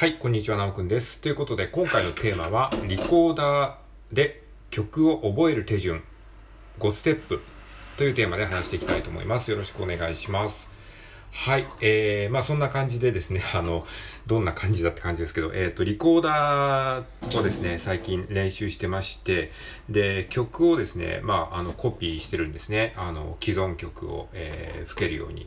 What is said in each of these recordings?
はい、こんにちは、なおくんです。ということで、今回のテーマは、リコーダーで曲を覚える手順5ステップというテーマで話していきたいと思います。よろしくお願いします。はい、えー、まあそんな感じでですね、あの、どんな感じだって感じですけど、えっ、と、リコーダーをですね、最近練習してまして、で、曲をですね、まあ、あの、コピーしてるんですね。あの、既存曲を、えー、吹けるように。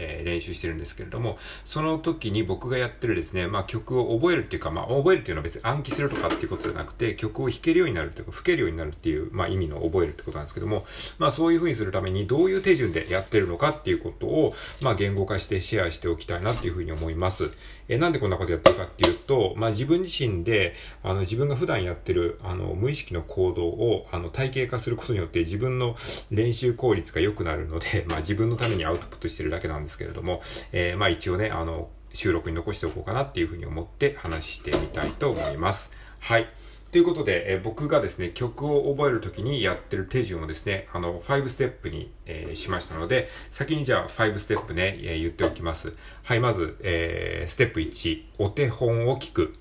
えー練習してるんですけれども、その時に僕がやってるですね、まあ曲を覚えるっていうか、まあ覚えるっていうのは別に暗記するとかっていうことじゃなくて、曲を弾けるようになるっていうか、吹けるようになるっていう、まあ意味の覚えるってことなんですけども、まあそういう風にするためにどういう手順でやってるのかっていうことを、まあ言語化してシェアしておきたいなっていう風に思います。えーなんでこんなことやってるかっていうと、まあ自分自身で、あの自分が普段やってる、あの無意識の行動を、あの体系化することによって自分の練習効率が良くなるので、まあ自分のためにアウトプットしてるだけなんですですけれども、えーまあ一応ね、あの、収録に残しておこうかなっていうふうに思って話してみたいと思います。はい。ということで、えー僕がですね、曲を覚えるときにやってる手順をですね、あの、5ステップに、えーしましたので、先にじゃあ5ステップね、えー言っておきます。はい、まず、えーステップ1、お手本を聞く。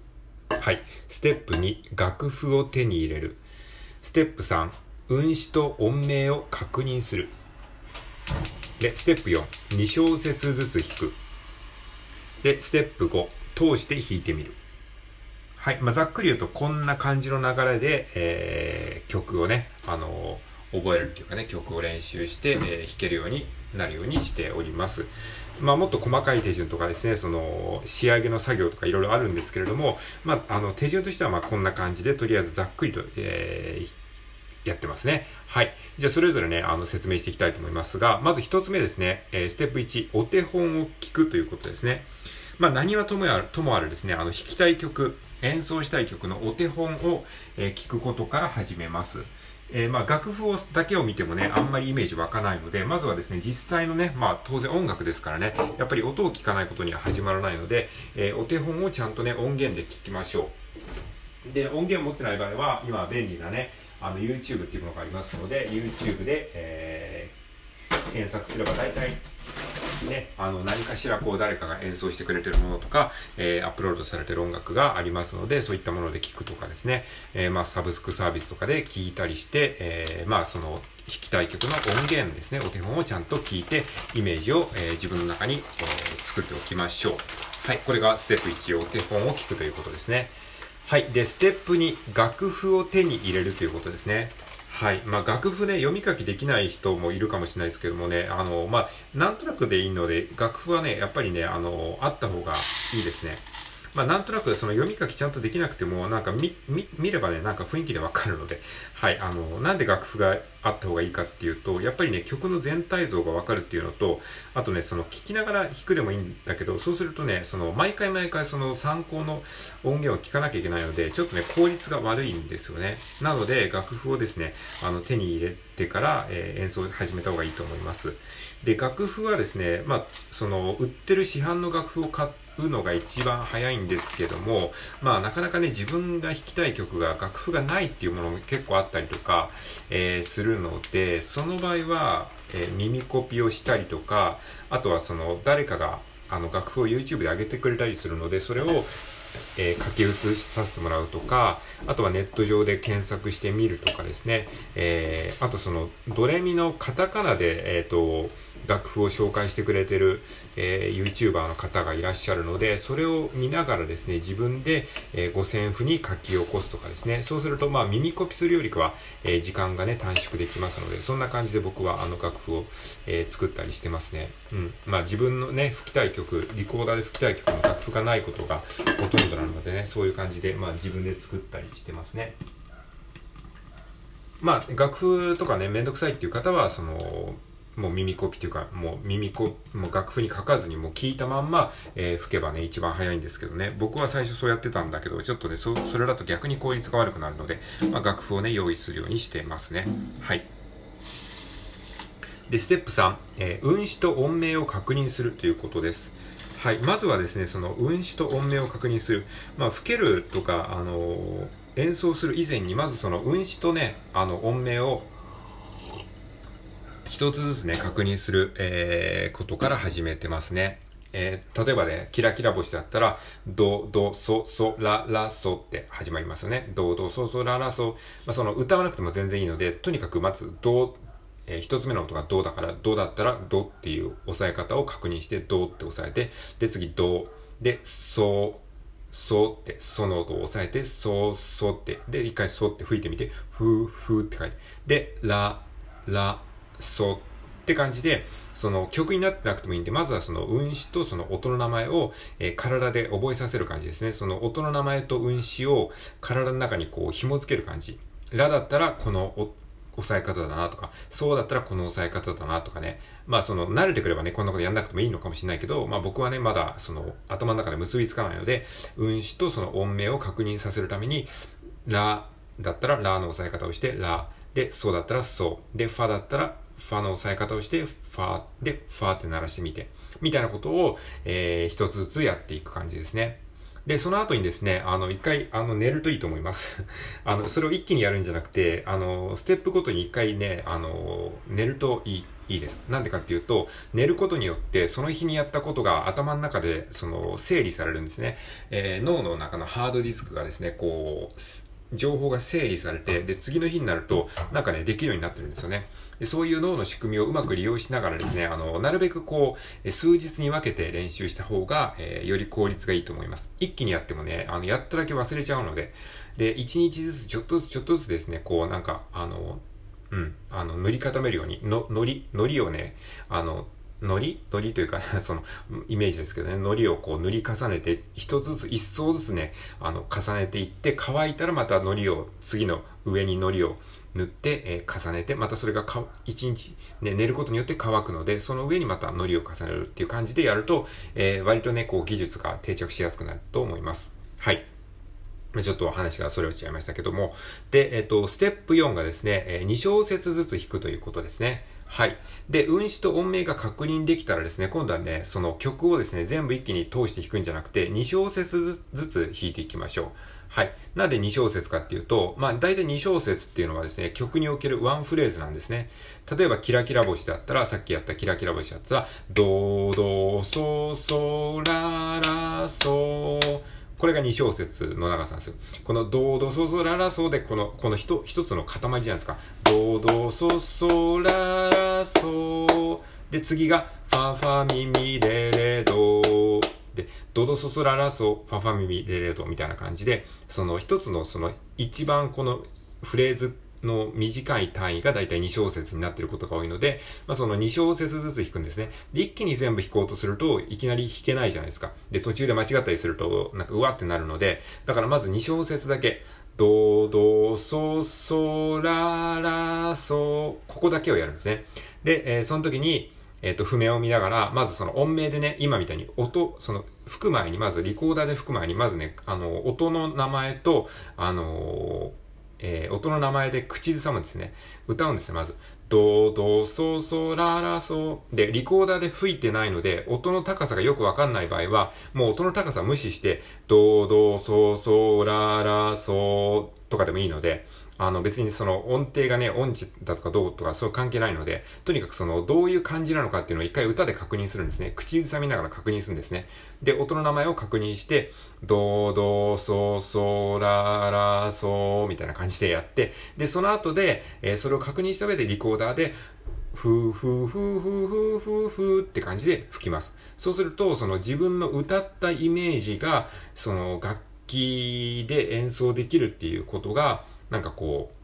はい。ステップ2、楽譜を手に入れる。ステップ3、運指と音名を確認する。で、ステップ4、2小節ずつ弾く。で、ステップ5、通して弾いてみる。はい。まあ、ざっくり言うと、こんな感じの流れで、えー、曲をね、あのー覚えるっていうかね、曲を練習して、えー弾けるようになるようにしております。まあ、もっと細かい手順とかですね、その、仕上げの作業とかいろいろあるんですけれども、まあ、あの、手順としては、ま、こんな感じで、とりあえずざっくりと、えーやってますね。はい。じゃあ、それぞれね、あの、説明していきたいと思いますが、まず一つ目ですね、えーステップ1、お手本を聞くということですね。まあ、何はともある、ともあるですね、あの、弾きたい曲、演奏したい曲のお手本を、えー聞くことから始めます。えーまあ、楽譜をだけを見てもね、あんまりイメージ湧かないので、まずはですね、実際のね、まあ、当然音楽ですからね、やっぱり音を聞かないことには始まらないので、えーお手本をちゃんとね、音源で聞きましょう。で、音源を持ってない場合は、今便利なね、あの、YouTube っていうものがありますので、YouTube で、えー検索すれば大体、ね、あの、何かしらこう誰かが演奏してくれてるものとか、えーアップロードされてる音楽がありますので、そういったもので聞くとかですね、えーまあ、サブスクサービスとかで聞いたりして、えーまあ、その、弾きたい曲の音源ですね、お手本をちゃんと聞いて、イメージを、え自分の中に、えー作っておきましょう。はい、これがステップ1、お手本を聞くということですね。はい。で、ステップ2、楽譜を手に入れるということですね。はい。まあ、楽譜ね、読み書きできない人もいるかもしれないですけどもね、あの、まあ、なんとなくでいいので、楽譜はね、やっぱりね、あの、あった方がいいですね。まあ、なんとなくその読み書きちゃんとできなくても、なんか見、見、ればね、なんか雰囲気でわかるので、はい、あの、なんで楽譜があった方がいいかっていうと、やっぱりね、曲の全体像がわかるっていうのと、あとね、その聞きながら弾くでもいいんだけど、そうするとね、その毎回毎回その参考の音源を聞かなきゃいけないので、ちょっとね、効率が悪いんですよね。なので、楽譜をですね、あの、手に入れてから、えー演奏を始めた方がいいと思います。で、楽譜はですね、まあ、その、売ってる市販の楽譜を買ってうのが一番早いんですけども、まあ、なかなかね、自分が弾きたい曲が楽譜がないっていうものも結構あったりとか、えーするので、その場合は、えー耳コピをしたりとか、あとはその、誰かが、あの、楽譜を YouTube で上げてくれたりするので、それを、えー書き写しさせてもらうとか、あとはネット上で検索してみるとかですね、えーあとその、ドレミのカタカナで、えっ、と、楽譜を紹介してくれてる、えー YouTuber の方がいらっしゃるので、それを見ながらですね、自分で、えー五線譜に書き起こすとかですね、そうすると、まあ、耳コピするよりかは、えー時間がね、短縮できますので、そんな感じで僕はあの楽譜を、えー作ったりしてますね。うん。まあ、自分のね、吹きたい曲、リコーダーで吹きたい曲の楽譜がないことがほとんどなのでね、そういう感じで、まあ、自分で作ったりしてますね。まあ、楽譜とかね、めんどくさいっていう方は、その、もう耳コピっていうか、もう耳コもう楽譜に書かずにもう聞いたまんま、えー吹けばね、一番早いんですけどね。僕は最初そうやってたんだけど、ちょっとね、そそれだと逆に効率が悪くなるので、まあ、楽譜をね、用意するようにしてますね。はい。で、ステップ3、えー運指と音名を確認するということです。はい。まずはですね、その運指と音名を確認する。まあ、吹けるとか、あのー演奏する以前に、まずその運指とね、あの、音名を一つずつね、確認する、えーことから始めてますね。えー、例えばね、キラキラ星だったら、ド、ド、ソ、ソ、ラ、ラ、ソって始まりますよね。ド、ド、ソ、ソ、ラ、ラ、ソ。まあ、その歌わなくても全然いいので、とにかくまず、ド、えー、一つ目の音がドだから、ドだったら、ドっていう押さえ方を確認して、ドって押さえて、で、次、ド、で、ソ、ソって、ソの音を押さえて、ソ、ソって、で、一回ソって吹いてみて、フー、フーって書いて、で、ラ、ラ、ソって感じで、その曲になってなくてもいいんで、まずはその運指とその音の名前を、えー、体で覚えさせる感じですね。その音の名前と運指を体の中にこう紐付ける感じ。ラだったらこの押さえ方だなとか、そうだったらこの押さえ方だなとかね。まあその慣れてくればね、こんなことやんなくてもいいのかもしれないけど、まあ僕はね、まだその頭の中で結びつかないので、運指とその音名を確認させるために、ラだったらラの押さえ方をして、ラ。で、そうだったらそう。で、ファだったらファの押さえ方をして、ファで、ファって鳴らしてみて、みたいなことを、えー、一つずつやっていく感じですね。で、その後にですね、あの、一回、あの、寝るといいと思います。あの、それを一気にやるんじゃなくて、あの、ステップごとに一回ね、あの、寝るといい。いいです。なんでかっていうと、寝ることによって、その日にやったことが頭の中で、その、整理されるんですね。えー、脳の中のハードディスクがですね、こう、情報が整理されて、で、次の日になると、なんかね、できるようになってるんですよね。で、そういう脳の仕組みをうまく利用しながらですね、あの、なるべくこう、数日に分けて練習した方が、えー、より効率がいいと思います。一気にやってもね、あの、やっただけ忘れちゃうので、で、一日ずつ、ちょっとずつ、ちょっとずつですね、こう、なんか、あの、うん、あの、塗り固めるように、の、のり、のりをね、あの、のりのりというか、その、イメージですけどね、のりをこう塗り重ねて、一つずつ、一層ずつね、あの、重ねていって、乾いたらまたのりを、次の上にのりを塗って、えー、重ねて、またそれがか、一日、ね、寝ることによって乾くので、その上にまたのりを重ねるっていう感じでやると、えー、割とね、こう技術が定着しやすくなると思います。はい。ちょっと話がそれ落ちゃいましたけども。で、えっ、ー、と、ステップ4がですね、え、2小節ずつ弾くということですね。はい。で、運指と音名が確認できたらですね、今度はね、その曲をですね、全部一気に通して弾くんじゃなくて、2小節ずつ弾いていきましょう。はい。なんで2小節かっていうと、まあ大体2小節っていうのはですね、曲におけるワンフレーズなんですね。例えば、キラキラ星だったら、さっきやったキラキラ星だったら、ドドソソララソこれが2小節の長さなんですよ。このドードソソララソで、この、この一一つの塊じゃないですか。ドードソソララソで、次が、ファファミミレレドで、ドドソソララソ、ファファミミレレドみたいな感じで、その一つのその一番このフレーズの短い単位がだいたい2小節になっていることが多いので、まあ、その2小節ずつ弾くんですね。で、一気に全部弾こうとすると、いきなり弾けないじゃないですか。で、途中で間違ったりすると、なんかうわってなるので、だからまず2小節だけ、ドドソソララソ、ここだけをやるんですね。で、えー、その時に、えっ、ー、と、譜面を見ながら、まずその音名でね、今みたいに音、その、吹く前に、まずリコーダーで吹く前に、まずね、あの、音の名前と、あのーえー、音の名前で口ずさむんですね。歌うんですね、まず。ドドソソララソで、リコーダーで吹いてないので、音の高さがよくわかんない場合は、もう音の高さ無視して、ドドソソララソとかでもいいので、あの別にその音程がね、音痴だとかどうとかそう関係ないので、とにかくそのどういう感じなのかっていうのを一回歌で確認するんですね。口ずさみながら確認するんですね。で、音の名前を確認して、ドドソソララソみたいな感じでやって、で、その後で、えー、それを確認した上でリコーダーで、ふーふーふーふーふーふーふーって感じで吹きます。そうすると、その自分の歌ったイメージが、その楽器で演奏できるっていうことが、なんかこう、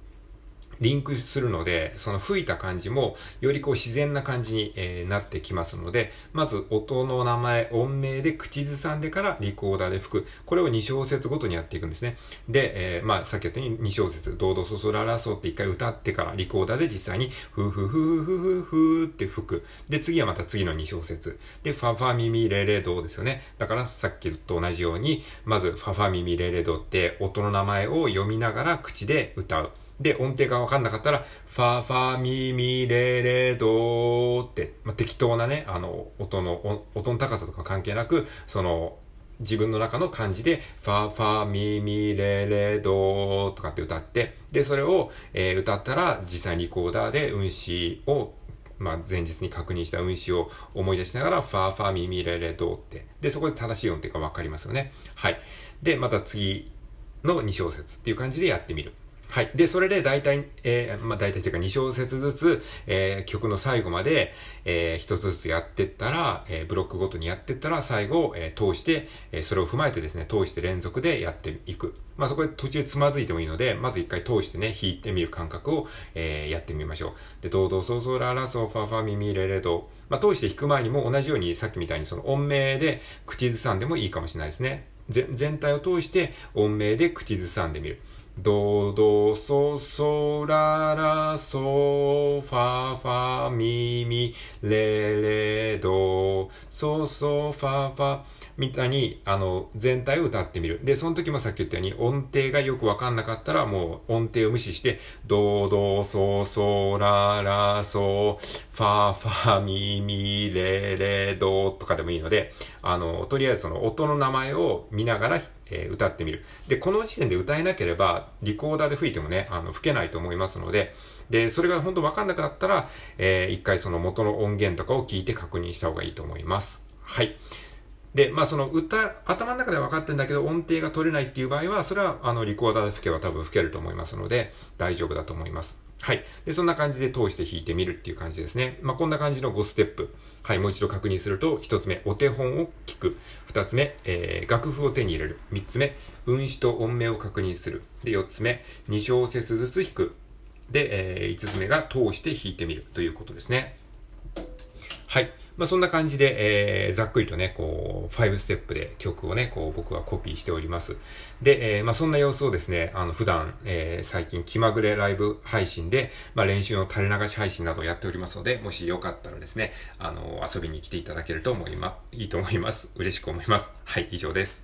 リンクするので、その吹いた感じも、よりこう自然な感じに、えー、なってきますので、まず音の名前、音名で口ずさんでからリコーダーで吹く。これを2小節ごとにやっていくんですね。で、えー、まあ、さっき言ったように2小節、ドードソソララソって一回歌ってからリコーダーで実際に、フーフーフーフーって吹く。で、次はまた次の2小節。で、ファファミミレレドですよね。だからさっきと同じように、まずファファミミレレドって音の名前を読みながら口で歌う。で、音程がわかんなかったら、ファーファーミミレレドーって、まあ、適当なね、あの、音の、音の高さとか関係なく、その、自分の中の漢字で、ファーファーミミレレドーとかって歌って、で、それを、えー、歌ったら、実際にリコーダーで運指をまあ、前日に確認した運指を思い出しながら、ファーファーミミレレドーって。で、そこで正しい音程がわかりますよね。はい。で、また次の2小節っていう感じでやってみる。はい。で、それで大体、えー、まあ大体というか2小節ずつ、えー、曲の最後まで、えー、一つずつやってったら、えー、ブロックごとにやってったら、最後、えー、通して、えー、それを踏まえてですね、通して連続でやっていく。まあそこで途中つまずいてもいいので、まず一回通してね、弾いてみる感覚を、えー、やってみましょう。で、ドードーソーソーララソファファミミレレド。まあ通して弾く前にも同じようにさっきみたいにその音名で口ずさんでもいいかもしれないですね。全体を通して音名で口ずさんでみる。ドドソソララソファファミミレレドソソファファみたいにあの全体を歌ってみる。で、その時もさっき言ったように音程がよくわかんなかったらもう音程を無視してドドソソララソファファミミレレドとかでもいいので、あの、とりあえずその音の名前を見ながらえー、歌ってみる。で、この時点で歌えなければ、リコーダーで吹いてもね、あの、吹けないと思いますので、で、それが本当わかんなくなったら、えー、一回その元の音源とかを聞いて確認した方がいいと思います。はい。で、まあその歌、頭の中で分かってんだけど音程が取れないっていう場合は、それはあのリコーダーで吹けば多分吹けると思いますので、大丈夫だと思います。はい。で、そんな感じで通して弾いてみるっていう感じですね。まあ、こんな感じの5ステップ。はい。もう一度確認すると、1つ目、お手本を聞く。2つ目、えー、楽譜を手に入れる。3つ目、運指と音名を確認する。で、4つ目、2小節ずつ弾く。で、えー、5つ目が通して弾いてみるということですね。はい。まあ、そんな感じで、えー、ざっくりとね、こう、5ステップで曲をね、こう、僕はコピーしております。で、えー、まあ、そんな様子をですね、あの、普段、えー、最近気まぐれライブ配信で、まあ、練習の垂れ流し配信などをやっておりますので、もしよかったらですね、あの、遊びに来ていただけると思いま、いいと思います。嬉しく思います。はい、以上です。